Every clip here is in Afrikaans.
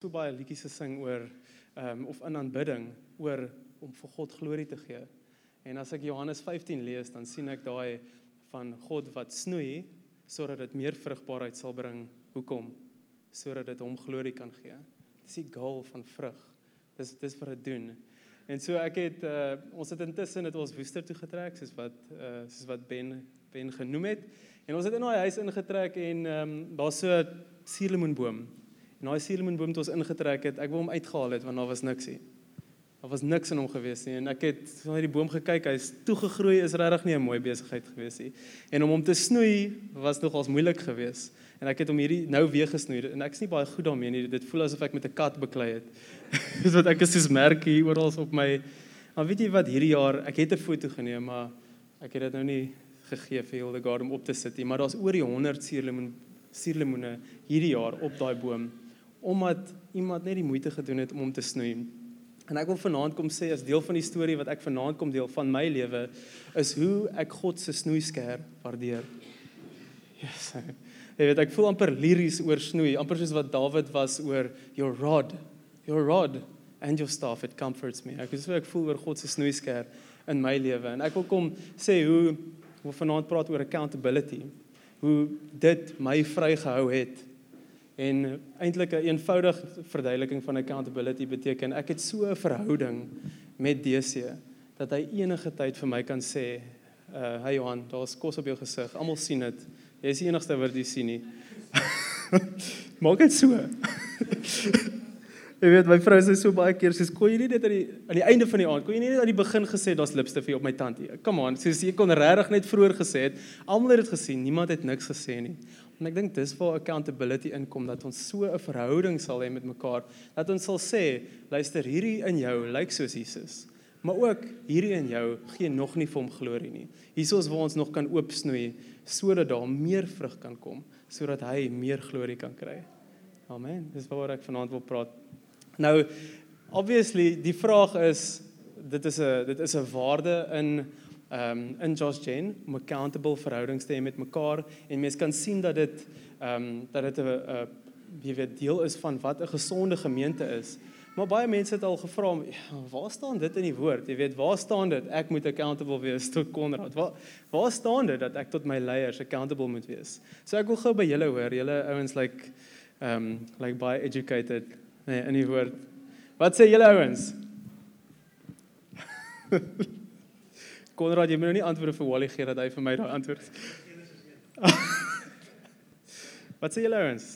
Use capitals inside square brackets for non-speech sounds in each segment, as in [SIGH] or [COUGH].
so baie liedjies gesing oor ehm um, of in aanbidding oor om vir God glorie te gee. En as ek Johannes 15 lees, dan sien ek daai van God wat snoei sodat dit meer vrugbaarheid sal bring. Hoekom? Sodat dit hom glorie kan gee. Dis die goal van vrug. Dis dis wat dit doen. En so ek het uh, ons het intussen het ons woester toe getrek soos wat uh, soos wat Ben Ben genoem het. En ons het in daai huis ingetrek en ehm um, daar's so 'n suurlemoenboom En daai suurlemoenboom het ons ingetrek het. Ek wou hom uitgehaal het want daar was niks hier. Daar was niks in hom gewees nie en ek het na die boom gekyk. Hy's toegegroei, is regtig nie 'n mooi besigheid gewees nie. En om hom te snoei was nogals moeilik geweest. En ek het hom hierdie nou weer gesnoei en ek's nie baie goed daarmee nie. Dit voel asof ek met 'n kat beklei het. [LAUGHS] Dis wat ek is soos merk hier oral op my. Maar weet jy wat hierdie jaar, ek het 'n foto geneem, maar ek het dit nou nie gegee vir Hildegard om op te sit nie, maar daar's oor die 100 suurlemoen suurlemoene hierdie jaar op daai boom omdat iemand net die moeite gedoen het om hom te snoei. En ek wil vanaand kom sê as deel van die storie wat ek vanaand kom deel van my lewe is hoe ek God se snoeisker waardeer. Yes. [LAUGHS] Jy weet ek voel amper liries oor snoei, amper soos wat Dawid was oor your rod, your rod and your staff it comforts me. Ek is so ek voel oor God se snoeisker in my lewe en ek wil kom sê hoe hoe vanaand praat oor accountability. Hoe dit my vrygehou het En eintlik 'n een eenvoudige verduideliking van accountability beteken ek het so 'n verhouding met DC dat hy enige tyd vir my kan sê, uh hey Johan, daar's kos op jou gesig. Almal sien dit. Jy is die enigste wat dit sien nie. [LAUGHS] Maak dit so. [LAUGHS] Jy weet my vrou sê so baie keer sies kon jy nie net aan die aan die einde van die aand kon jy nie net aan die begin gesê daar's lipstif hier op my tand hier. Come on, sies jy kon regtig net vroeër gesê het. Almal het dit gesien, niemand het niks gesê nie. En ek dink dis waar accountability inkom dat ons so 'n verhouding sal hê met mekaar dat ons sal sê, luister, hierdie in jou lyk soos Jesus, maar ook hierdie in jou gee nog nie vir hom glorie nie. Hiersoos waar ons nog kan oopsnoei sodat daar meer vrug kan kom, sodat hy meer glorie kan kry. Amen. Dis waaroor ek vanaand wil praat. Nou obviously die vraag is dit is 'n dit is 'n waarde in um in Josh Jane om accountable verhoudings te hê met mekaar en mense kan sien dat dit um dat dit 'n wie weet deel is van wat 'n gesonde gemeente is. Maar baie mense het al gevra, waar staan dit in die woord? Jy weet, waar staan dit ek moet accountable wees tot Konrad? Waar waar staan dit dat ek tot my leiers accountable moet wees? So ek wil gou by julle hoor, julle ouens like um like by educated nee, in die woord. Wat sê julle ouens? [LAUGHS] Konrad, jy moet nou nie antwoorde vir Wally gee dat hy vir my daai antwoord. [LAUGHS] wat sê julle ouens?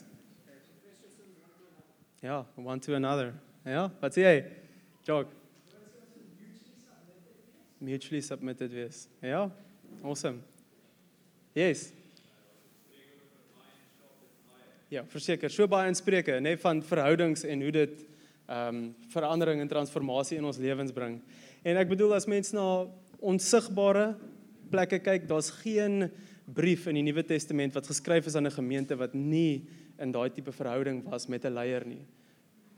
Ja, one to another. Ja, wat sê jy? Jog. Mutually submitted wees. Ja. Awesome. Yes. Ja, verseker, so baie inspreuke, nê, nee, van verhoudings en hoe dit ehm um, verandering en transformasie in ons lewens bring. En ek bedoel as mens na onsigbare plekke kyk, daar's geen brief in die Nuwe Testament wat geskryf is aan 'n gemeente wat nie in daai tipe verhouding was met 'n leier nie.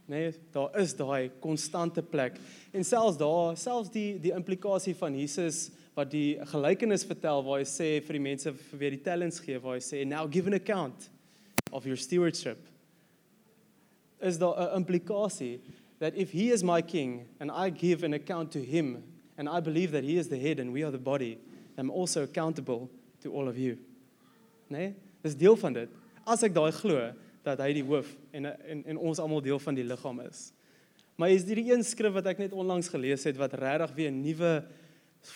Nee, daar is daai konstante plek. En selfs daar, selfs die die implikasie van Jesus wat die gelykenis vertel waar hy sê vir die mense vir wie die talents gee, waar hy sê now give an account of your stewardship. Is daar 'n implikasie that if he is my king and I give an account to him and I believe that He is the head and we are the body, I'm also accountable to all of you. Nee, dis deel van dit. As ek daai glo dat hy die hoof en en en ons almal deel van die liggaam is. Maar is hierdie een skrif wat ek net onlangs gelees het wat regtig weer 'n nuwe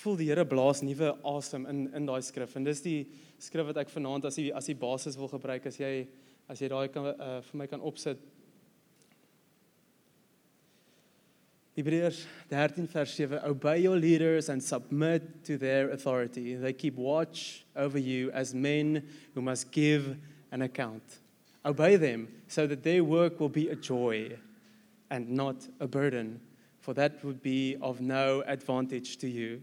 voel die Here blaas nuwe asem in in daai skrif en dis die skrif wat ek vanaand as die as die basis wil gebruik as jy as jy daai kan uh, vir my kan opsit Hebreërs 13 vers 7 Obey your leaders and submit to their authority. They keep watch over you as men who must give an account. Obey them so that their work will be a joy and not a burden, for that would be of no advantage to you.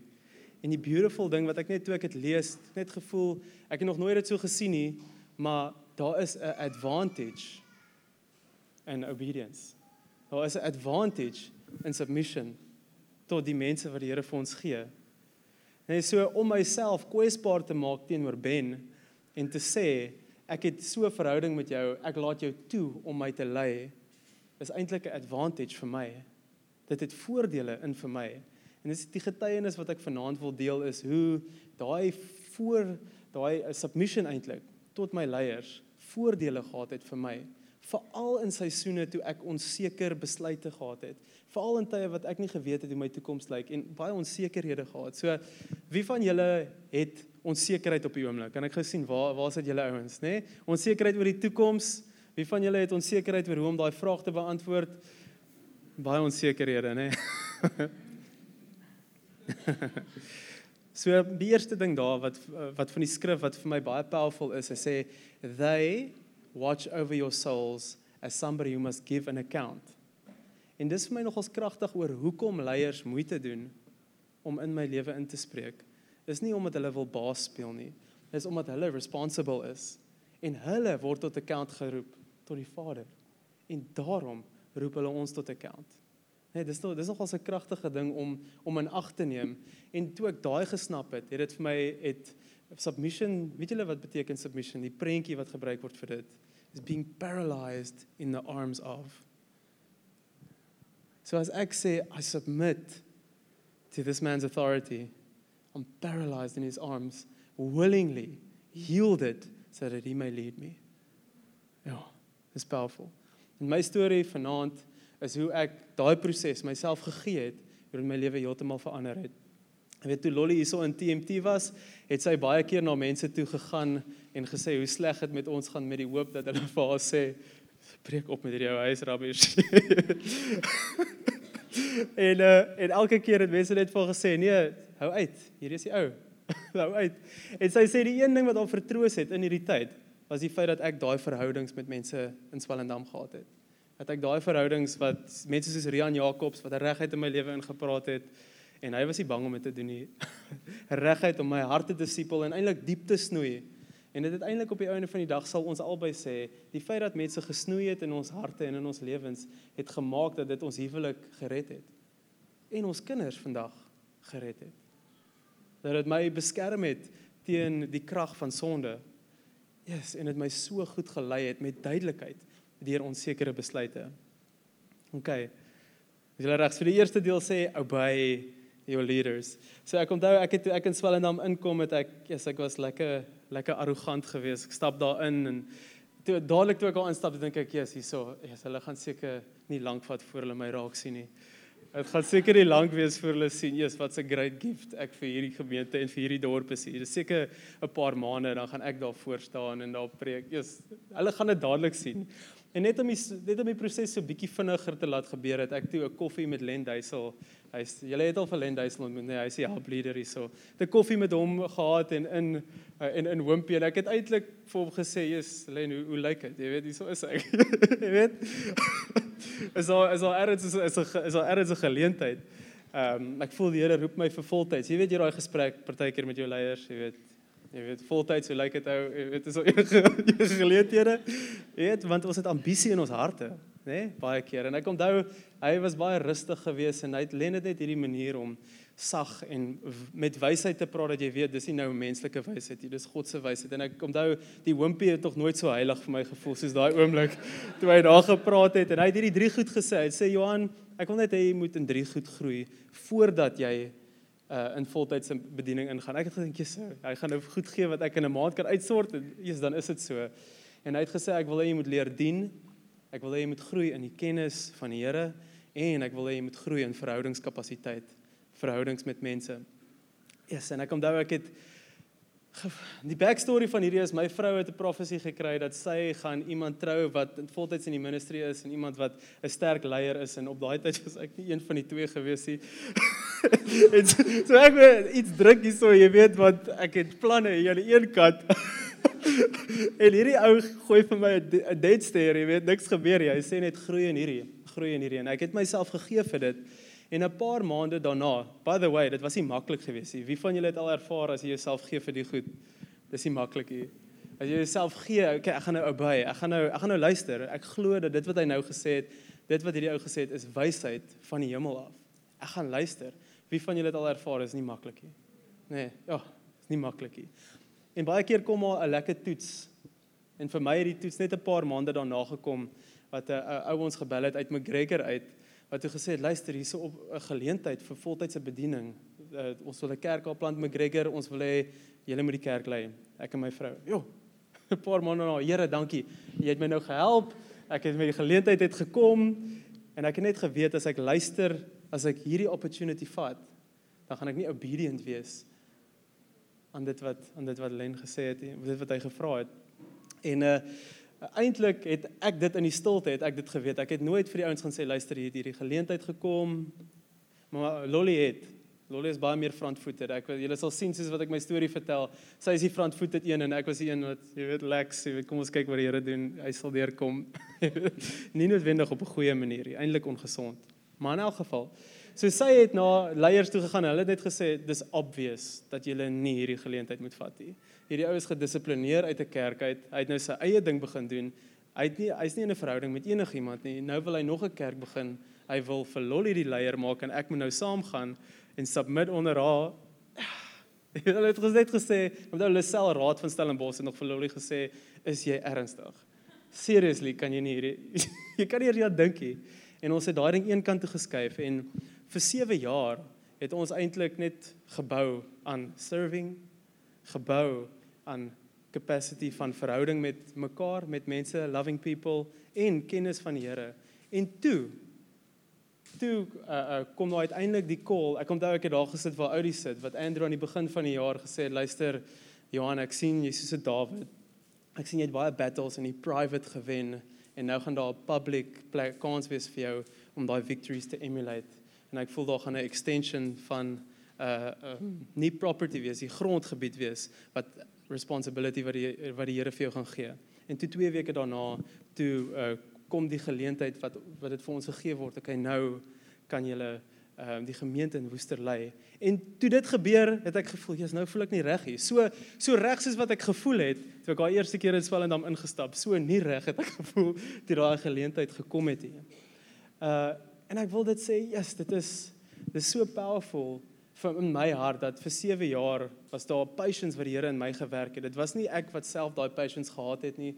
En die beautiful ding wat ek net toe ek dit lees, net gevoel, ek het nog nooit dit so gesien nie, maar daar is 'n advantage in obedience. Daar is 'n advantage in submission tot die mense wat die Here vir ons gee. Net so om myself kwesbaar te maak teenoor Ben en te sê ek het so 'n verhouding met jou, ek laat jou toe om my te lei. is eintlik 'n advantage vir my. Dit het voordele in vir my. En dis die getuienis wat ek vanaand wil deel is hoe daai voor daai submission eintlik tot my leiers voordele gehad het vir my veral in seisoene toe ek onseker besluite gehad het veral in tye wat ek nie geweet het hoe my toekoms lyk en baie onsekerhede gehad. So wie van julle het onsekerheid op die oomblik? Kan ek gesien waar waar sit julle ouens, nê? Nee? Onsekerheid oor die toekoms. Wie van julle het onsekerheid oor hoe om daai vraag te beantwoord? Baie onsekerhede, nê? Nee? [LAUGHS] so die eerste ding daar wat wat van die skrif wat vir my baie powerful is, hy sê they watch over your souls as somebody who must give an account. En dis vir my nogals kragtig oor hoekom leiers moeite doen om in my lewe in te spreek. Dis nie omdat hulle wil baas speel nie. Dis omdat hulle responsible is en hulle word tot account geroep tot die Vader. En daarom roep hulle ons tot account. Nee, dis nog dis nogals 'n kragtige ding om om in ag te neem. En toe ek daai gesnap het, het dit vir my het submission, weet julle wat beteken submission? Die prentjie wat gebruik word vir dit is being paralyzed in the arms of. So as ek sê I submit to this man's authority, I'm paralyzed in his arms, willingly yielded so that he may lead me. Ja, dis powerful. En my storie vanaand is hoe ek daai proses myself gegee het, hoe my lewe heeltemal verander het. Ek weet toe Lolly hierso in TMT was, het sy baie keer na mense toe gegaan en gesê hoe sleg dit met ons gaan met die hoop dat hulle vir haar sê breek op met hierdie ou huis rubbish. [LAUGHS] en uh, en elke keer het mense net vir gesê nee, hou uit. Hier is die ou. [LAUGHS] hou uit. En sy sê die een ding wat haar vertroos het in hierdie tyd was die feit dat ek daai verhoudings met mense in Swellendam gehad het. Dat ek daai verhoudings wat mense soos Rian Jacobs wat regheid in my lewe ingepraat het en hy was nie bang om dit te doen nie. [LAUGHS] regheid om my hart te disipel en eintlik diep te snoei. En dit uiteindelik op die einde van die dag sal ons albei sê, die feit dat mense gesnoei het in ons harte en in ons lewens het gemaak dat dit ons huwelik gered het. En ons kinders vandag gered het. Dat dit my beskerm het teen die krag van sonde. Yes, en dit my so goed gelei het met duidelikheid deur onsekere besluite. OK. Is jy reg? So die eerste deel sê obey your leaders. So ek onthou ek het ek in Swellendam inkom het ek yes, ek was lekker lekker arrogant geweest. Ek stap daarin en toe dadelik toe ek al instap, dink ek, "Jesus, hierso, yes, hulle gaan seker nie lank vat voor hulle my raak sien nie." Dit gaan seker nie lank wees voor hulle sien, "Jesus, wat's 'n great gift ek vir hierdie gemeente en vir hierdie dorp is hier." Dis seker 'n paar maande dan gaan ek daar voor staan en daar preek. Jesus, hulle gaan dit dadelik sien. En net om die net om die proses so bietjie vinniger te laat gebeur het, ek toe 'n koffie met Len Duisel Hy's julle het al vir Len Duisel ontmoet, nee, hy's die help leader hierso. Te koffie met hom gehad en in in in Wimpie en ek het eintlik vir hom gesê, "Jesus, Len, hoe, hoe lyk dit? Jy weet, hierso is ek." [LAUGHS] Jy weet. [LAUGHS] is al is al erns is is is al erns 'n geleentheid. Ehm um, ek voel die Here roep my vir voltyds. Jy weet jy daai gesprek partykeer met jou leiers, jy weet. Jy weet voltyds, hoe lyk dit ou? Jy weet, is al [LAUGHS] enige geleenthede. Jy weet, want ons het ambisie in ons harte nê, nee, baie keer. En ek onthou hy was baie rustig geweest en hy het len dit net hierdie manier om sag en met wysheid te praat dat jy weet dis nie nou menslike wysheid nie, dis God se wysheid. En ek onthou die hompie het nog nooit so heilig vir my gevoel soos daai oomblik toe hy daar gepraat het en hy het hierdie drie goed gesê. Hy sê Johan, ek wil net hê jy moet in drie goed groei voordat jy uh in voltydse bediening ingaan. Ek het gedink jy sê hy gaan nou goed gee wat ek in 'n maand kan uitsort en eers dan is dit so. En hy het gesê ek wil hê jy moet leer dien Ek wil hê jy moet groei in die kennis van die Here en ek wil hê jy moet groei in verhoudingskapasiteit, verhoudings met mense. Ja, yes, en ek onthou ek het die backstory van hierdie is my vrou het 'n profesie gekry dat sy gaan iemand trou wat voltyds in die ministry is en iemand wat 'n sterk leier is en op daai tyd was ek nie een van die twee gewees nie. [LAUGHS] en so, so ek het iets druk hierso, jy weet wat ek het planne hier aan die een kant. [LAUGHS] en hierdie ou gooi vir my 'n dead stare, jy weet, niks gebeur nie. Hy sê net groei in hierdie, groei in hierdie en ek het myself gegee vir dit. En 'n paar maande daarna, by the way, dit was nie maklik gewees nie. Wie van julle het al ervaar as jy jouself gee vir die goed? Dis nie maklik nie. As jy jouself gee, okay, ek gaan nou obey. Ek gaan nou ek gaan nou luister. Ek glo dat dit wat hy nou gesê het, dit wat hierdie ou gesê het is wysheid van die hemel af. Ek gaan luister. Wie van julle het al ervaar is nie maklik nie. Nee, ja, is nie maklik nie. En baie keer kom maar 'n lekker toets. En vir my het die toets net 'n paar maande daarna gekom wat 'n ou ons gebel het uit McGregor uit wat toe gesê het luister hierso op 'n geleentheid vir voltydse bediening. Uh, ons wil 'n kerk op plant McGregor, ons wil hê julle moet die kerk lei. Ek en my vrou. Jo. [LAUGHS] 'n Paar maande na, Here, dankie. Jy het my nou gehelp. Ek het met die geleentheid het gekom en ek het net geweet as ek luister, as ek hierdie opportunity vat, dan gaan ek nie obedient wees aan dit wat aan dit wat Len gesê het, dit wat hy gevra het. En uh eintlik het ek dit in die stilte het ek dit geweet. Ek het nooit vir die ouens gaan sê luister hier hierdie geleentheid gekom. Maar Lolly het Lolly is baie meer frontfooted. Ek julle sal sien soos wat ek my storie vertel. Sy is die frontfooted een en ek was die een wat jy weet Lex, jy weet kom ons kyk wat die Here doen. Hy sal deurkom. [LAUGHS] nie noodwendig op 'n goeie manier nie, eintlik ongesond. Maar in elk geval, So sy het na leiers toe gegaan. Hulle het net gesê dis obvious dat jy nie hierdie geleentheid moet vat nie. Hierdie ou is gedissiplineer uit 'n kerk uit. Hy het nou sy eie ding begin doen. Hy het nie hy's nie in 'n verhouding met enigiemand nie. Nou wil hy nog 'n kerk begin. Hy wil vir Lolly die leier maak en ek moet nou saamgaan en submit onder haar. [SIGHS] Hulle het gesê gesê, omdat hulle self raad van Stellenbosch het nog vir Lolly gesê, "Is jy ernstig? Seriously, kan jy nie hierdie [LAUGHS] jy kan nie eers dink nie." En ons het daai ding een kant toe geskuif en vir 7 jaar het ons eintlik net gebou aan serving, gebou aan capacity van verhouding met mekaar, met mense, loving people en kennis van die Here. En toe toe uh, uh, kom nou uiteindelik die call. Ek onthou ek het daar gesit waar Audi sit wat Andrew aan die begin van die jaar gesê het, luister Johan, ek sien jy soos 'n Dawid. Ek sien jy het baie battles in die private gewen en nou gaan daar 'n public plek kans wees vir jou om daai victories te emulate en ek voel daar gaan 'n extension van 'n uh, uh, nie property wees, die grondgebied wees wat responsibility wat die wat die Here vir jou gaan gee. En toe 2 weke daarna toe uh, kom die geleentheid wat wat dit vir ons gegee word. Okay, nou kan jy ehm um, die gemeente in Woester lei. En toe dit gebeur, het ek gevoel, jy's nou voel ek nie reg hier. So so reg soos wat ek gevoel het toe ek daai eerste keer in Swellendam ingestap, so nie reg het ek [LAUGHS] gevoel toe daai geleentheid gekom het hier. Uh En ek wil dit sê, yes, dit is dit is so powerful vir in my hart dat vir 7 jaar was daar patience wat die Here in my gewerk het. Dit was nie ek wat self daai patience gehad het nie.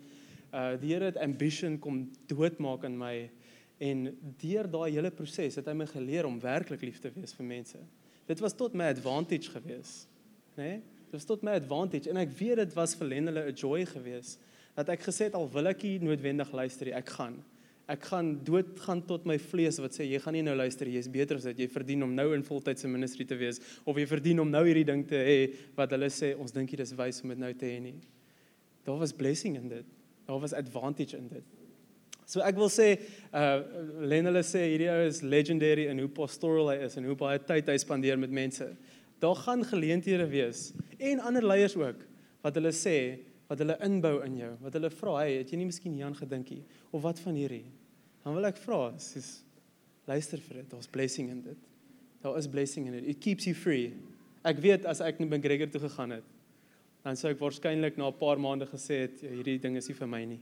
Uh die Here het ambition kom doodmaak in my en deur daai hele proses het hy my geleer om werklik lief te wees vir mense. Dit was tot my advantage gewees. Né? Nee? Dit was tot my advantage en ek weet dit was vir hulle 'n joy gewees dat ek gesê het al wil ek nie noodwendig luister nie, ek gaan ek gaan dood gaan tot my vlees wat sê jy gaan nie nou luister jy's beter as dit. Jy verdien om nou in voltydse ministry te wees of jy verdien om nou hierdie ding te hê wat hulle sê ons dink dit is wys om dit nou te hê nie. Daar was blessing in dit. Daar was advantage in dit. So ek wil sê uh Lenelle sê hierdie ou is legendary in hoe pastoral hy is en hoe baie tyd hy spandeer met mense. Daar gaan geleenthede wees en ander leiers ook wat hulle sê wat hulle inbou in jou wat hulle vra hey het jy nie miskien hieraan gedink nie? Of wat van hierdie dan wil ek vra, sies luister vir dit. Daar's blessing in dit. Daar is blessing in dit. It keeps you free. Ek weet as ek net by Gregor toe gegaan het, dan sou ek waarskynlik na 'n paar maande gesê het ja, hierdie ding is nie vir my nie.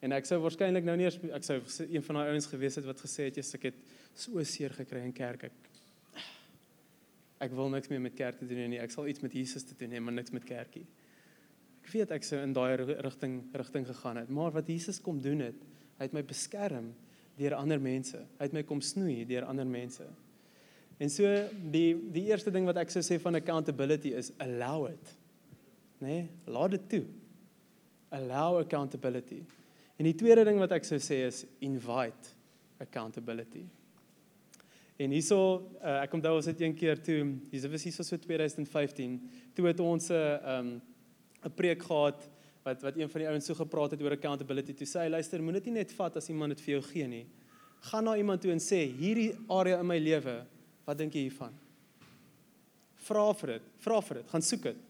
En ek sou waarskynlik nou nie eens ek sou een van daai ouens gewees het wat gesê het jy ek het so seer gekry in kerk ek ek wil niks meer met kerk te doen nie. Ek sal iets met Jesus te doen hê, maar niks met kerkie. Ek weet ek sou in daai rigting rigting gegaan het, maar wat Jesus kom doen het, Hy het my beskerm deur ander mense. Hy het my kom snoei deur ander mense. En so die die eerste ding wat ek sou sê van accountability is allow it. Nee, laat dit toe. Allow accountability. En die tweede ding wat ek sou sê is invite accountability. En hierso uh, ek onthou ons het een keer toe, dis was hierso so 2015, toe het ons 'n uh, um 'n preek gehad wat wat een van die ouens so gepraat het oor accountability toe sê luister moenie dit net vat as iemand dit vir jou gee nie. Gaan na iemand toe en sê hierdie area in my lewe wat dink jy hiervan? Vra vir dit vra vir dit gaan soek dit.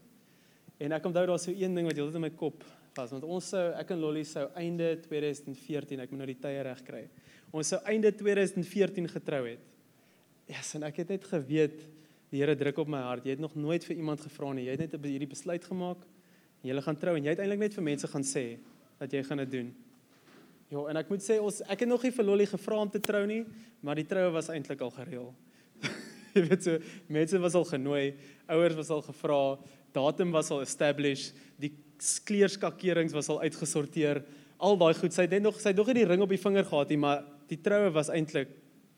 En ek onthou daar so een ding wat heeltyd in my kop was want ons sou ek en Lolly sou einde 2014 ek moet nou die tye reg kry. Ons sou einde 2014 getrou het. Ja yes, en ek het net geweet die Here druk op my hart. Jy het nog nooit vir iemand gevra nie. Jy het net hierdie besluit gemaak Julle gaan trou en jy het eintlik net vir mense gaan sê dat jy gaan dit doen. Ja, en ek moet sê ons ek het nog nie vir Lolly gevra om te trou nie, maar die troue was eintlik al gereël. [LAUGHS] jy weet so, mense was al genooi, ouers was al gevra, datum was al established, die kleurskakerings was al uitgesorteer. al daai goed. Sy het net nog sy het nog nie die ring op die vinger gehad nie, maar die troue was eintlik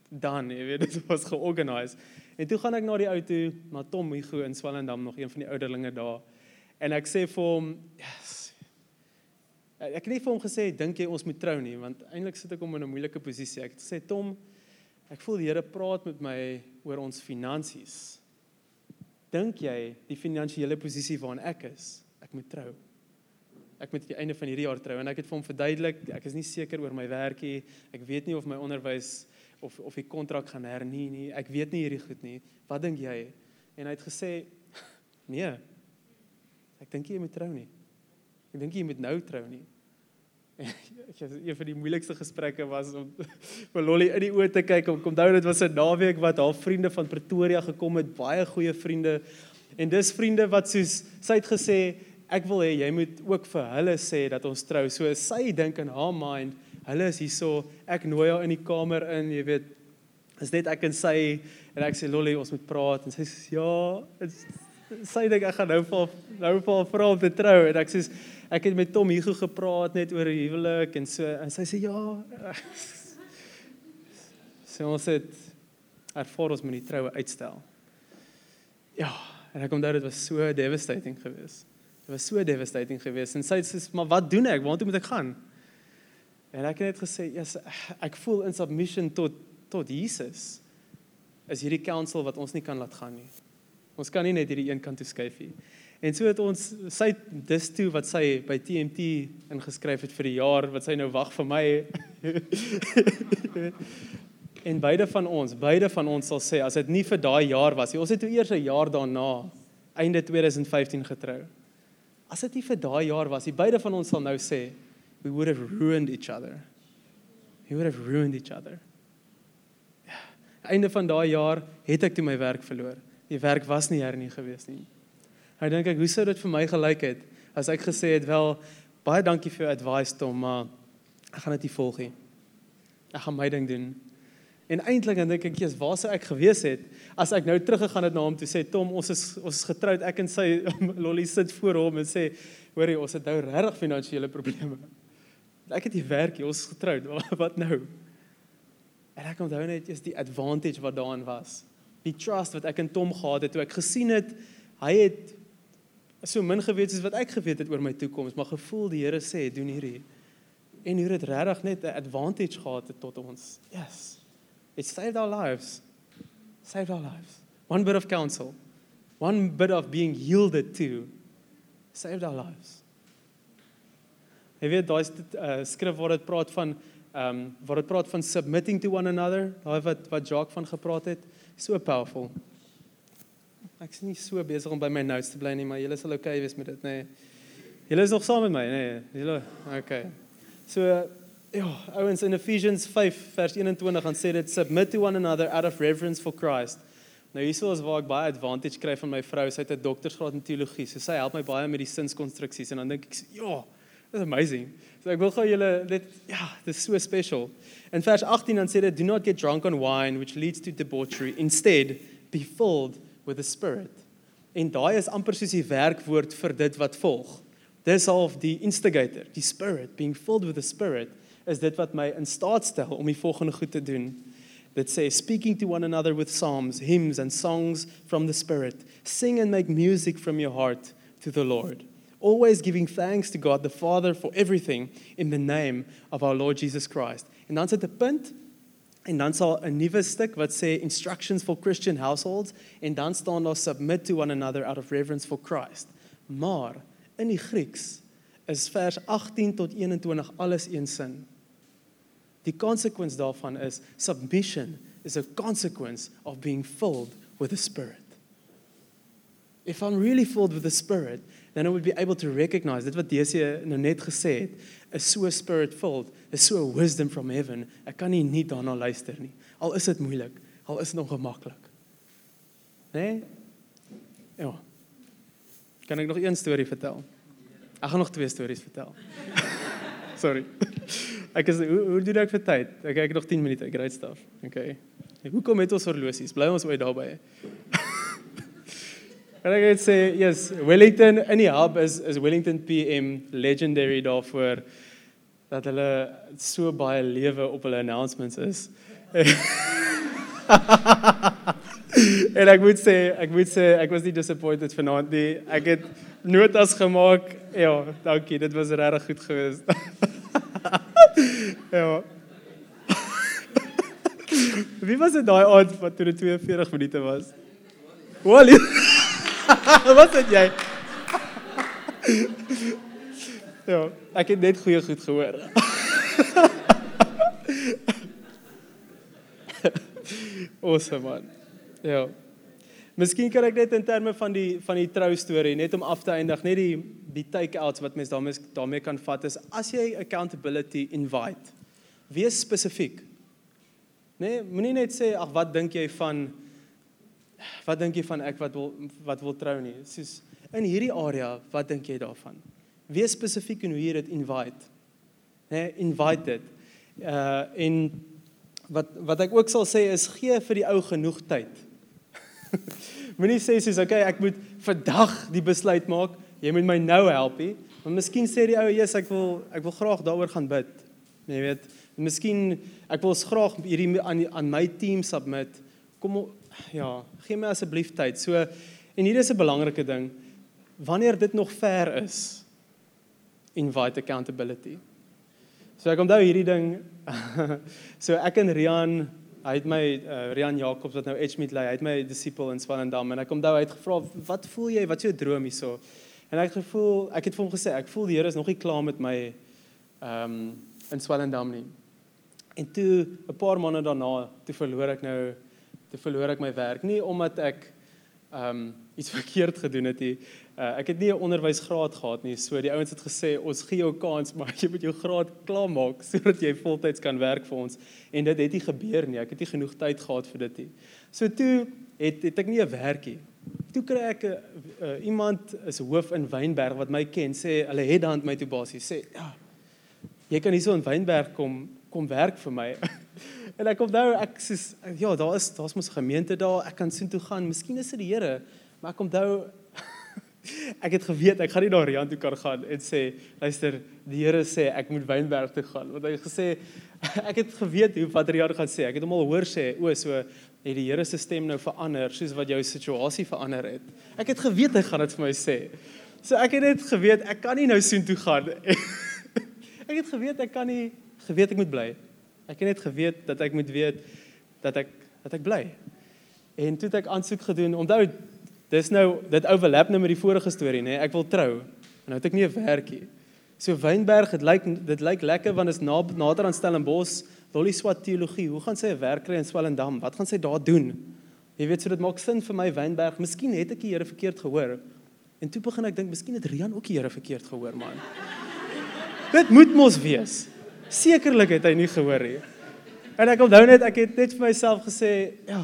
dan, jy weet, [LAUGHS] dit was georganiseer. En toe gaan ek na die ou toe, na Tom Hugo in Swellendam, nog een van die ouderlinge daar. En ek sê vir hom, yes. Ek het nie vir hom gesê dink jy ons moet trou nie, want eintlik sit ek hom in 'n moeilike posisie. Ek het gesê Tom, ek voel die Here praat met my oor ons finansies. Dink jy die finansiële posisie waarin ek is, ek moet trou? ek moet aan die einde van hierdie jaar trou en ek het vir hom verduidelik ek is nie seker oor my werkie ek weet nie of my onderwys of of die kontrak gaan hernie nie ek weet nie hierdie goed nie wat dink jy en hy het gesê [LAUGHS] nee ek dink jy moet trou nie ek dink jy moet nou trou nie [LAUGHS] ek het een van die moeilikste gesprekke was om [LAUGHS] vir Lolly in die oë te kyk kom onthou dit was 'n naweek wat haar vriende van Pretoria gekom het baie goeie vriende en dis vriende wat soos sy het gesê ek wil hê jy moet ook vir hulle sê dat ons trou. So sy dink in haar mind, hulle is hierso, ek nooi haar in die kamer in, jy weet. Is net ek en sy en ek sê Lolly, ons moet praat en sy sê ja, it's, sy dink ek gaan nou vir nou vir vra om te trou en ek sê ek het met Tom Hugo gepraat net oor huwelik en so en sy sê ja. [LAUGHS] Sy ons het ons moet die troue uitstel. Ja, en ek onthou dit was so devastating geweest. Dit was so devastating geweest en sy sê maar wat doen ek? Waartoe moet ek gaan? En ek het net gesê, ja, yes, ek voel in submission tot tot Jesus. Is hierdie counsel wat ons nie kan laat gaan nie. Ons kan nie net hierdie een kant toe skuif nie. En so het ons sy dis toe wat sy by TMT ingeskryf het vir die jaar wat sy nou wag vir my. [LAUGHS] en beide van ons, beide van ons sal sê as dit nie vir daai jaar was nie. Ons het toe eers 'n jaar daarna einde 2015 getrou. As dit nie vir daai jaar was nie, beide van ons sal nou sê we would have ruined each other. We would have ruined each other. Ja, einde van daai jaar het ek toe my werk verloor. Die werk was nie hernie gewees nie. Nou dink ek, hoe sou dit vir my gelyk het as ek gesê het wel baie dankie vir jou advice Tom, maar ek gaan dit nie volg nie. Ek gaan my ding doen. En eintlik dan dink ek, "Jesus, waar sou ek gewees het as ek nou teruggegaan het na hom toe sê, "Tom, ons is ons is getroud. Ek en sy [LAUGHS] Lolly sit voor hom en sê, "Hoorie, ons het nou regtig finansiële probleme. Ek het nie werk nie, ons is getroud. [LAUGHS] Wat nou?" En ek onthou net is die advantage wat daarin was. Die trust wat ek in Tom gehad het toe ek gesien het hy het so min geweet soos wat ek geweet het oor my toekoms, maar gevoel die Here sê, "Doen hierdie." En hoe dit regtig net 'n advantage gehad het tot ons. Yes. It saved our lives. Saved our lives. One bit of counsel, one bit of being yielded to, saved our lives. Jy weet daai uh, skrif waar dit praat van ehm um, waar dit praat van submitting to one another, daai wat wat Jacques van gepraat het, so powerful. Ek is nie so besig om by my notes te bly nie, maar julle sal okay wees met dit, nê. Nee. Julle is nog saam met my, nê. Nee. Julle okay. So Ja, ouens in Ephesians 5 vers 21 gaan sê dit submit to one another out of reverence for Christ. Nou hierso is waar ek baie advantage kry van my vrou. Sy het 'n doktorsgraad in teologie. So sy help my baie met die sinskonstruksies en dan dink ek, ja, that's amazing. So ek wil gou julle dit ja, dit is so special. In vers 18 dan sê dit do not get drunk on wine which leads to debauchery. Instead, be filled with the Spirit. En daai is amper soos die werkwoord vir dit wat volg. Dis half die instigator, die Spirit, being filled with the Spirit is dit wat my in staat stel om die volgende goed te doen. Dit sê speaking to one another with psalms, hymns and songs from the spirit. Sing and make music from your heart to the Lord. Always giving thanks to God the Father for everything in the name of our Lord Jesus Christ. En dan sit 'n punt en dan sal 'n nuwe stuk wat sê instructions for Christian households en dan staan daar submit to one another out of reverence for Christ. Maar in die Grieks is vers 18 tot 21 alles een sin. Die konsekwensie daarvan is submission is a consequence of being filled with the spirit. If I'm really filled with the spirit, then I would be able to recognize dit wat Desie nou net gesê het, is so spirit filled, is so wisdom from heaven. Ek kan nie nie daarna luister nie. Al is dit moeilik, al is dit ongemaklik. Né? Nee? Ja. Kan ek nog een storie vertel? Ek gaan nog twee stories vertel. [LAUGHS] Sorry. Ek is hoe hoe doen ek vir tyd? Ek kyk nog 10 minute, great stuff. Okay. Hoekom het ons horlosies? Bly ons ooit daarby? [LAUGHS] Kan ek sê, yes, Wellington in die hub is is Wellington PM legendary daarvoor. dat hulle so baie lewe op hulle announcements is. [LAUGHS] en ek moet sê, ek moet sê ek was nie disappointed vanaand nie. Ek het notas gemaak. Ja, dankie. Dit was regtig goed geweest. [LAUGHS] ja. [LAUGHS] Wie was dit daai aand wat toe dit 42 minute was? Wally. [LAUGHS] wat het jy? ja, ek het net goeie goed gehoor. [LAUGHS] awesome man. Ja. Miskien kan ek net in terme van die van die trou storie net om af te eindig, net die die take outs wat mens daarmee daarmee kan vat is as jy accountability invite. Wees spesifiek. Nee, moenie net sê ag wat dink jy van wat dink jy van ek wat wil wat wil trou nie. Soos in hierdie area, wat dink jy daarvan? Wees spesifiek in hoe jy dit invite. Nee, invite dit. Uh en wat wat ek ook sal sê is gee vir die ou genoeg tyd. [LAUGHS] Moenie sê soos okay, ek moet vandag die besluit maak. Jy moet my nou help. He. Maar miskien sê die ou, "Jesus, ek wil ek wil graag daaroor gaan bid." Jy weet, miskien ek wil graag hierdie aan aan my team submit. Kom ja, gee my asseblief tyd. So en hier is 'n belangrike ding. Wanneer dit nog ver is, invite accountability. So ek onthou hierdie ding. [LAUGHS] so ek en Rian Hy het my uh, Rian Jacobs wat nou Edgemeet lei, hy het my disipel in Swellendam en ek kom daai uit gevra wat voel jy wat is jou droom hierso? En ek het gevoel ek het vir hom gesê ek voel die Here is nog nie klaar met my ehm um, in Swellendam nie. En toe 'n paar maande daarna toe verloor ek nou toe verloor ek my werk nie omdat ek ehm um, iets [LAUGHS] verkeerd gedoen het nie. Uh, ek het nie 'n onderwysgraad gehad nie. So die ouens het gesê ons gee jou kans, [LAUGHS] maar jy moet jou graad klaar maak [LAUGHS] sodat jy voltyds kan werk vir ons. En dit het nie gebeur nie. Ek het nie genoeg tyd gehad vir dit nie. So toe het het ek nie 'n werkie. Toe kry ek 'n uh, iemand is hoof in Wynberg wat my ken sê hulle het dan my toe basies sê ja. Jy kan hierso in Wynberg kom kom werk vir my. En ek nou ek sê ja, daar is daar's mos 'n gemeente daar. Ek kan sien toe gaan. Miskien is dit die Here, maar ek nou [LAUGHS] ek het geweet ek gaan nie na Rian toe kan gaan en sê luister die Here sê ek moet Wynberg toe gaan want hy het gesê [LAUGHS] ek het geweet hoe wat Rian gaan sê ek het hom al hoor sê o so het die Here se stem nou verander soos wat jou situasie verander het ek het geweet hy gaan dit vir my sê so ek het net geweet ek kan nie nou soen toe gaan [LAUGHS] ek het geweet ek kan nie geweet ek moet bly ek het net geweet dat ek moet weet dat ek dat ek bly en toe het ek aansoek gedoen onthou Dis nou dit overlap nou met die vorige storie nê. Ek wil trou. En nou het ek nie 'n werkie. So Wynberg, dit lyk dit lyk lekker want dit is na, nader aan Stellenbosch, Lolly Swat teologie. Hoe gaan sy 'n werk kry in Swellendam? Wat gaan sy daar doen? Jy weet so dit maak sin vir my Wynberg. Miskien het ek die Here verkeerd gehoor. En toe begin ek dink miskien het Rian ook die Here verkeerd gehoor, man. dit moet mos wees. Sekerlik het hy nie gehoor nie. En ek onthou net ek het net vir myself gesê, ja,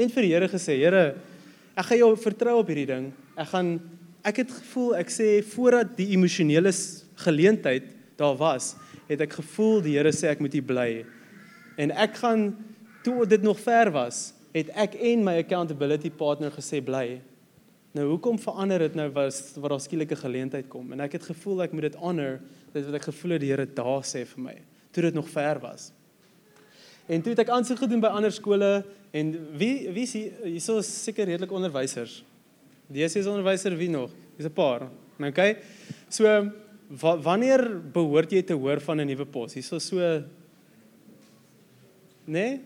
en vir die Here gesê, Here, ek gaan jou vertrou op hierdie ding. Ek gaan ek het gevoel ek sê voordat die emosionele geleentheid daar was, het ek gevoel die Here sê ek moet hier bly. En ek gaan toe dit nog ver was, het ek en my accountability partner gesê bly. Nou hoekom verander dit nou was wat daar skielike geleentheid kom en ek het gevoel ek moet dit honor dit wat ek gevoel het die Here daar sê vir my toe dit nog ver was. En toe het ek aansoek gedoen by ander skole En wie wie is hierso seker redelik onderwysers. Dis is onderwyser wie nog? Dis 'n paar. Nou okay. So wa, wanneer behoort jy te hoor van 'n nuwe pos? Hierso so Nee?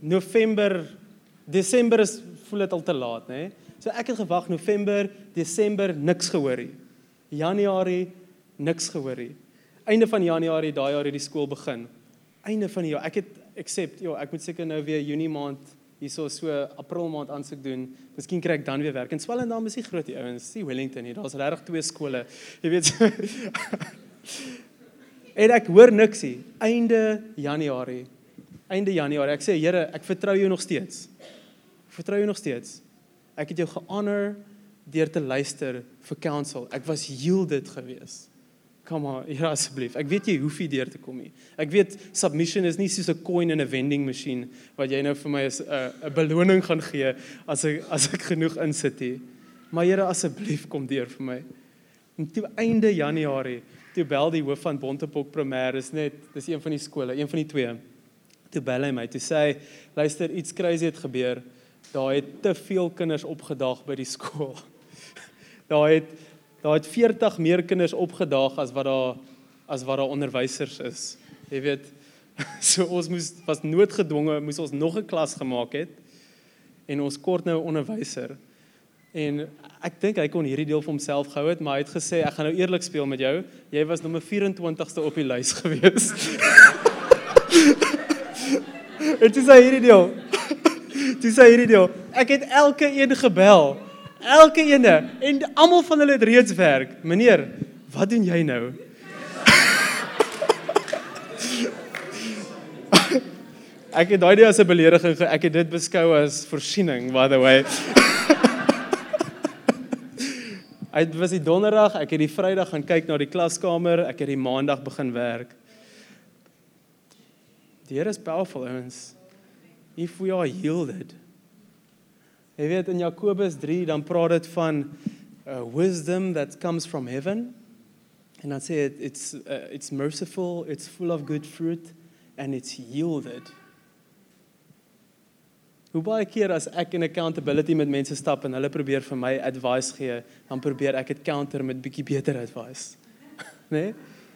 November, Desember is voel dit al te laat, nê? Nee? So ek het gewag November, Desember niks gehoor nie. Januarie niks gehoor nie. Einde van Januarie daai jaar het die skool begin. Einde van die jaar. Ek het accept, ja, ek moet seker nou weer Junie maand hierso so April maand aansoek doen. Miskien kry ek dan weer werk. En Swellendam is nie groot die ouens, nie Wellington nie. Daar's regtig twee skole. Jy weet. [LAUGHS] en ek hoor niks nie. Einde Januarie. Einde Januarie. Ek sê Here, ek vertrou jou nog steeds. Ek vertrou jou nog steeds. Ek het jou gehonour deur te luister vir counsel. Ek was yielded geweest. Kom maar, [LAUGHS] ja asseblief. Ek weet jy hoef nie deur te kom nie. Ek weet submission is nie soos 'n coin in 'n vending machine wat jy nou vir my 'n 'n beloning gaan gee as ek as ek genoeg insit hier. Maar Here asseblief kom deur vir my. En toe einde Januarie toe bel die hoof van Bontepok Primêr, is net dis een van die skole, een van die twee. Toe bel hy my, toe sê hy, luister, iets crazy het gebeur. Daar het te veel kinders opgedaag by die [LAUGHS] skool. Daar het daar het 40 meer kinders opgedaag as wat daar as wat daar onderwysers is. Jy weet, [LAUGHS] so ons moes was noodgedwonge moes ons nog 'n klas gemaak het en ons kort nou 'n onderwyser. En ek dink hy kon hierdie deel vir homself gehou het, maar hy het gesê ek gaan nou eerlik speel met jou. Jy was nommer 24ste op die lys [LAUGHS] gewees. Dit is hierdie deel. [LAUGHS] Dit is hierdie deel. Ek het elke een gebel. Elke ene en almal van hulle het reeds werk. Meneer, wat doen jy nou? [LAUGHS] ek het daai ding as 'n belediging, ek het dit beskou as voorsiening, by the way. [LAUGHS] Dit was die donderdag, ek het die Vrydag gaan kyk na die klaskamer, ek het die maandag begin werk. Die Here is powerful, ouens. If we are yielded. Jy weet in Jakobus 3 dan praat dit van uh, wisdom that comes from heaven. En dan sê dit it's uh, it's merciful, it's full of good fruit and it's yielded. Hoe baie keer as ek in accountability met mense stap en hulle probeer vir my advice gee, dan probeer ek dit counter met bietjie beter advice. né? [LAUGHS] Nee?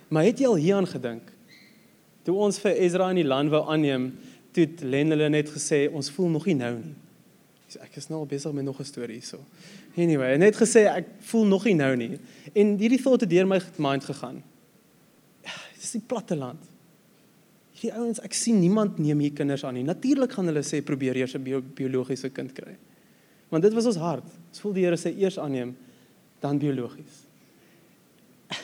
Maar het jy al hieraan gedink? Toe ons vir Ezra in die land wou aanneem, toe het Len hulle net gesê ons voel nog nie nou nie. Ek is nou al besig met nog 'n storie hierso. Anyway, net gesê ek voel nog nie nou nie. En hierdie thought het deur my mind gegaan. Dis die platte land. Hierdie ouens, ek sien niemand neem hier kinders aan nie. Natuurlik gaan hulle sê probeer eers 'n bio, biologiese kind kry. Want dit was ons hart. Ons voel die Here sê eers aanneem dan biologies. [LAUGHS]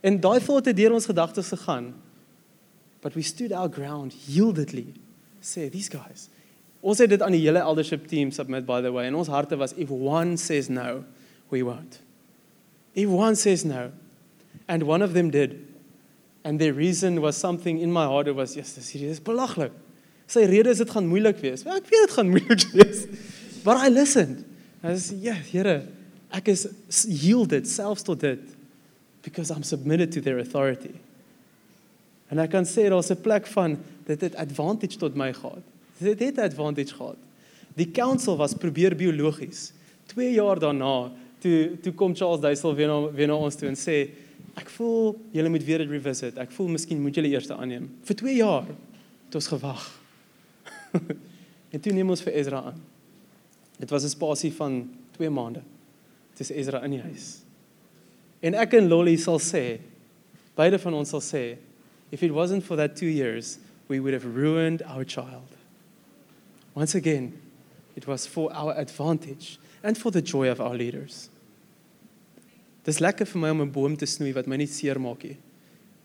En daai thought het deur ons gedagtes gegaan. But we stood our ground yieldedly. Say these guys. Ons het dit aan die hele eldership team submit by the way en ons harte was if one says no, we won't. If one says no. And one of them did. And their reason was something in my heart it was yes this is belaglik. Sy rede is dit gaan moeilik wees. Ja, ek weet dit gaan moeilik [LAUGHS] wees. But i listened. I said yeah here ek is yielded selfs tot dit because i'm submitted to their authority. En ek kan sê daar's 'n plek van dit het advantage tot my gehad dit het advantage gehad die council was probeer biologies 2 jaar daarna toe toe kom Charles Duisel weer na weer na ons toe en sê ek voel julle moet weer dit revisit. Ek voel miskien moet julle eers aanneem. Vir 2 jaar het ons gewag. [LAUGHS] en toe neem ons vir Ezra aan. Dit was 'n spasie van 2 maande. Dit is Ezra in die huis. En ek en Lolly sal sê, beide van ons sal sê, if it wasn't for that 2 years, we would have ruined our child. Once again, it was for our advantage and for the joy of our leaders. Dis lekker vir my om 'n boom te snoei wat my nie seer maak nie.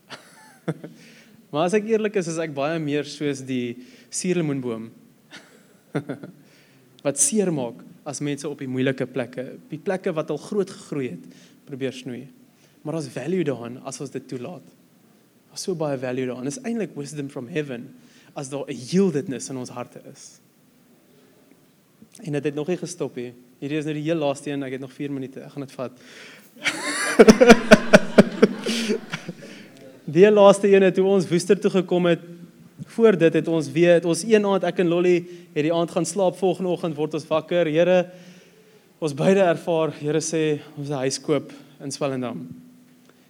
[LAUGHS] maar as ek eerlik is, is ek baie meer soos die suurlemoenboom. [LAUGHS] wat seer maak as mense op die moeilike plekke, die plekke wat al groot gegroei het, probeer snoei. Maar daar's value daarin as ons dit toelaat. Daar's so baie value daarin. Dit is eintlik wisdom from heaven as daar 'n yieldedness in ons harte is. En dit het nog nie gestop nie. Hierdie is nou die heel laaste een. Ek het nog 4 minute. Ek gaan dit vat. [LAUGHS] Die laaste ene toe ons Woester toe gekom het, voor dit het ons weet, ons een aand ek en Lolly het die aand gaan slaap, volgende oggend word ons wakker. Here, ons beide ervaar, Here sê ons 'n huis koop in Swellendam.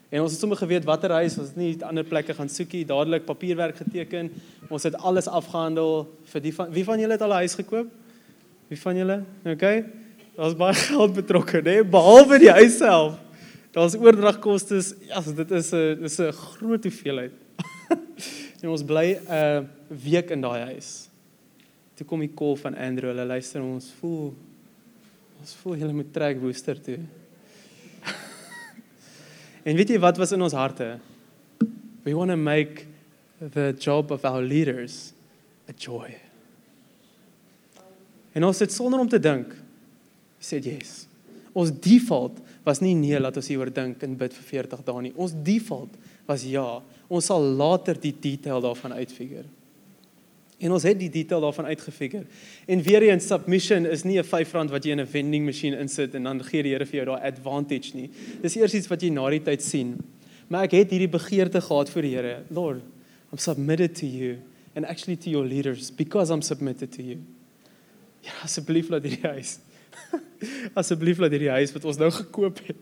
En ons het sommer geweet watter huis, ons het nie ander plekke gaan soekie, dadelik papierwerk geteken. Ons het alles afgehandel vir die van wie van julle het al 'n huis gekoop? Wie van julle? Okay. Daar's baie [LAUGHS] geld betrokke, né? Behalwe die huis self. Daar's oordragkoste. Ja, dit is 'n dis 'n groot hoeveelheid. [LAUGHS] en ons bly 'n uh, week in daai huis. Toe kom die call van Andrew. Hulle luister ons voel ons voel hulle moet trek Woester toe. [LAUGHS] en weet jy wat was in ons harte? We want to make the job of our leaders a joy. En ons het sonder om te dink sê yes. Ons default was nie nee, laat ons hieroor dink en bid vir 40 dae nie. Ons default was ja. Ons sal later die detail daarvan uitfigure. En ons het die detail daarvan uitgefigure. En weer eens submission is nie 'n R5 wat jy in 'n vending masjien insit en dan gee die Here vir jou daai advantage nie. Dis eers iets wat jy na die tyd sien. Maar ek het hierdie begeerte gehad vir die Here. Lord, I'm submitted to you and actually to your leaders because I'm submitted to you. Ja, asseblief laat hierdie huis. [LAUGHS] asseblief laat hierdie huis wat ons nou gekoop het.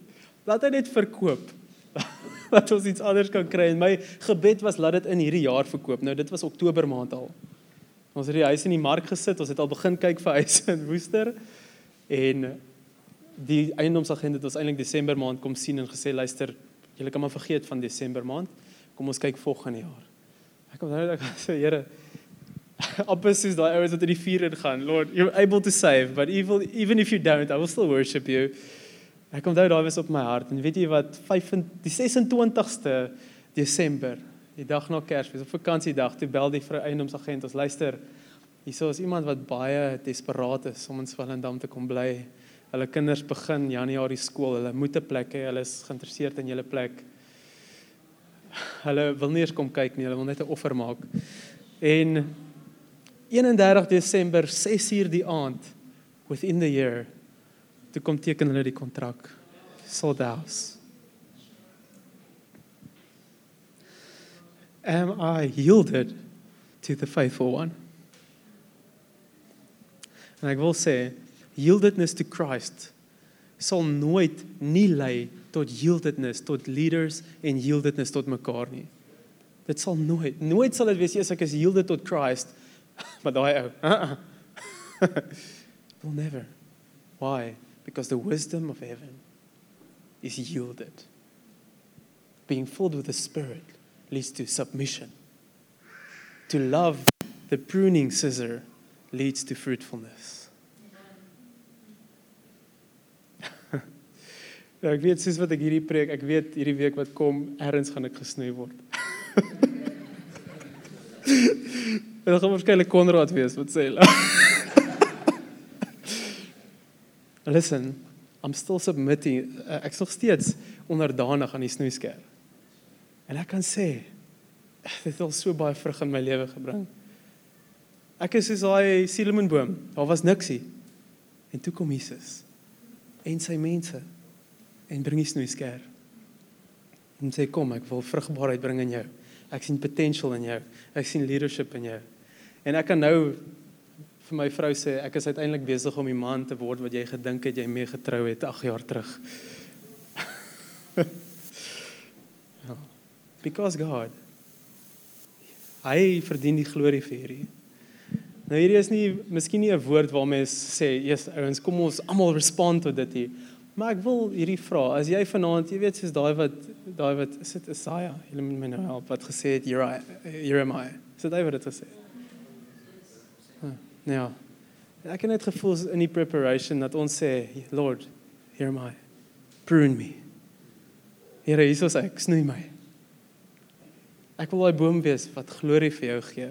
Laat hy net verkoop. [LAUGHS] dat ons iets anders kan kry. En my gebed was laat dit in hierdie jaar verkoop. Nou dit was Oktober maand al. Ons het die huis in die mark gesit. Ons het al begin kyk vir huise in Woester. En die eiendomsagent het ons eintlik Desember maand kom sien en gesê luister, julle kan maar vergeet van Desember maand. Kom ons kyk volgende jaar. Ek kom nou net ek sê Here [LAUGHS] Oppas is daai ouens wat in die vuur ingaan. Lord, you're able to save, but evil, even if you don't, I will still worship you. Ek onthou daai was op my hart en weet jy wat 5 die 26ste Desember, die dag na Kersfees, op vakansiedag, toe bel die vrou eiendomsagent ons luister. Hierso is iemand wat baie desperaat is om in Swellendam te kom bly. Hulle kinders begin Januarie skool. Hulle moet 'n plek hê. Hulle is geïnteresseerd in julle plek. Hulle wil nie eens kom kyk nie. Hulle wil net 'n offer maak. En 31 Desember 6uur die aand within the year toe kom teken hulle die kontrak. Sold house am i yielded to the faithful one? En ek wil sê yieldedness to Christ sal nooit nie lei tot yieldedness tot leaders en yieldedness tot mekaar nie. Dit sal nooit nooit sal dit wees as ek is yielded tot Christ maar daai ou uh-uh. [LAUGHS] will never why because the wisdom of heaven is yielded. Being filled with the Spirit leads to submission. To love the pruning scissor leads to fruitfulness. [LAUGHS] Ja, ek weet soos wat ek hierdie preek, ek weet hierdie week wat kom, erns gaan ek gesnoei word. [LAUGHS] En dan gaan waarskynlik Konrad wees wat sê. [LAUGHS] Listen, I'm still submitting. Uh, ek is nog steeds onderdanig aan die snoeisker. En ek kan sê [LAUGHS] dit het al so baie vrug in my lewe gebring. Ek is soos daai sielemoenboom. Daar was niksie. En toe kom Jesus en sy mense en bring die snoeisker. En sê kom, ek wil vrugbaarheid bring in jou. Ek sien potential in jou. Ek sien leadership in jou. En ek kan nou vir my vrou sê ek is uiteindelik besig om die man te word wat jy gedink het jy mee getrou het 8 jaar terug. [LAUGHS] ja. Because God hy verdien die glorie vir hierdie. Nou hierdie is nie miskien nie 'n woord waarmee sê, "Jesus ouens, kom ons almal respond tot dit hier." Maar ek wil hierdie vra, as jy vanaand, jy weet soos daai wat daai wat is dit Isaiah, jy moet my nou help wat gesê het Jeremiah. Is dit hy wat dit gesê het? Ja. Ek het net gevoel in die preparation dat ons sê, Lord, am I. Prune me. Here, hier is ek, snoei my. Ek wil daai boom wees wat glorie vir jou gee.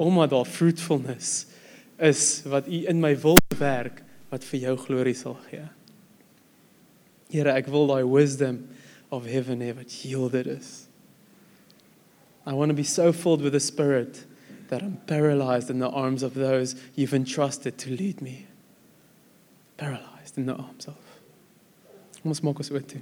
Omdat daar fruitfulness is wat U in my wil werk wat vir jou glorie sal gee. Here, ek wil daai wisdom of heaven hê wat yielded is. I want to be so filled with the spirit that I'm paralyzed in the arms of those you've entrusted to lead me. Paralyzed in the arms of. Oop toe.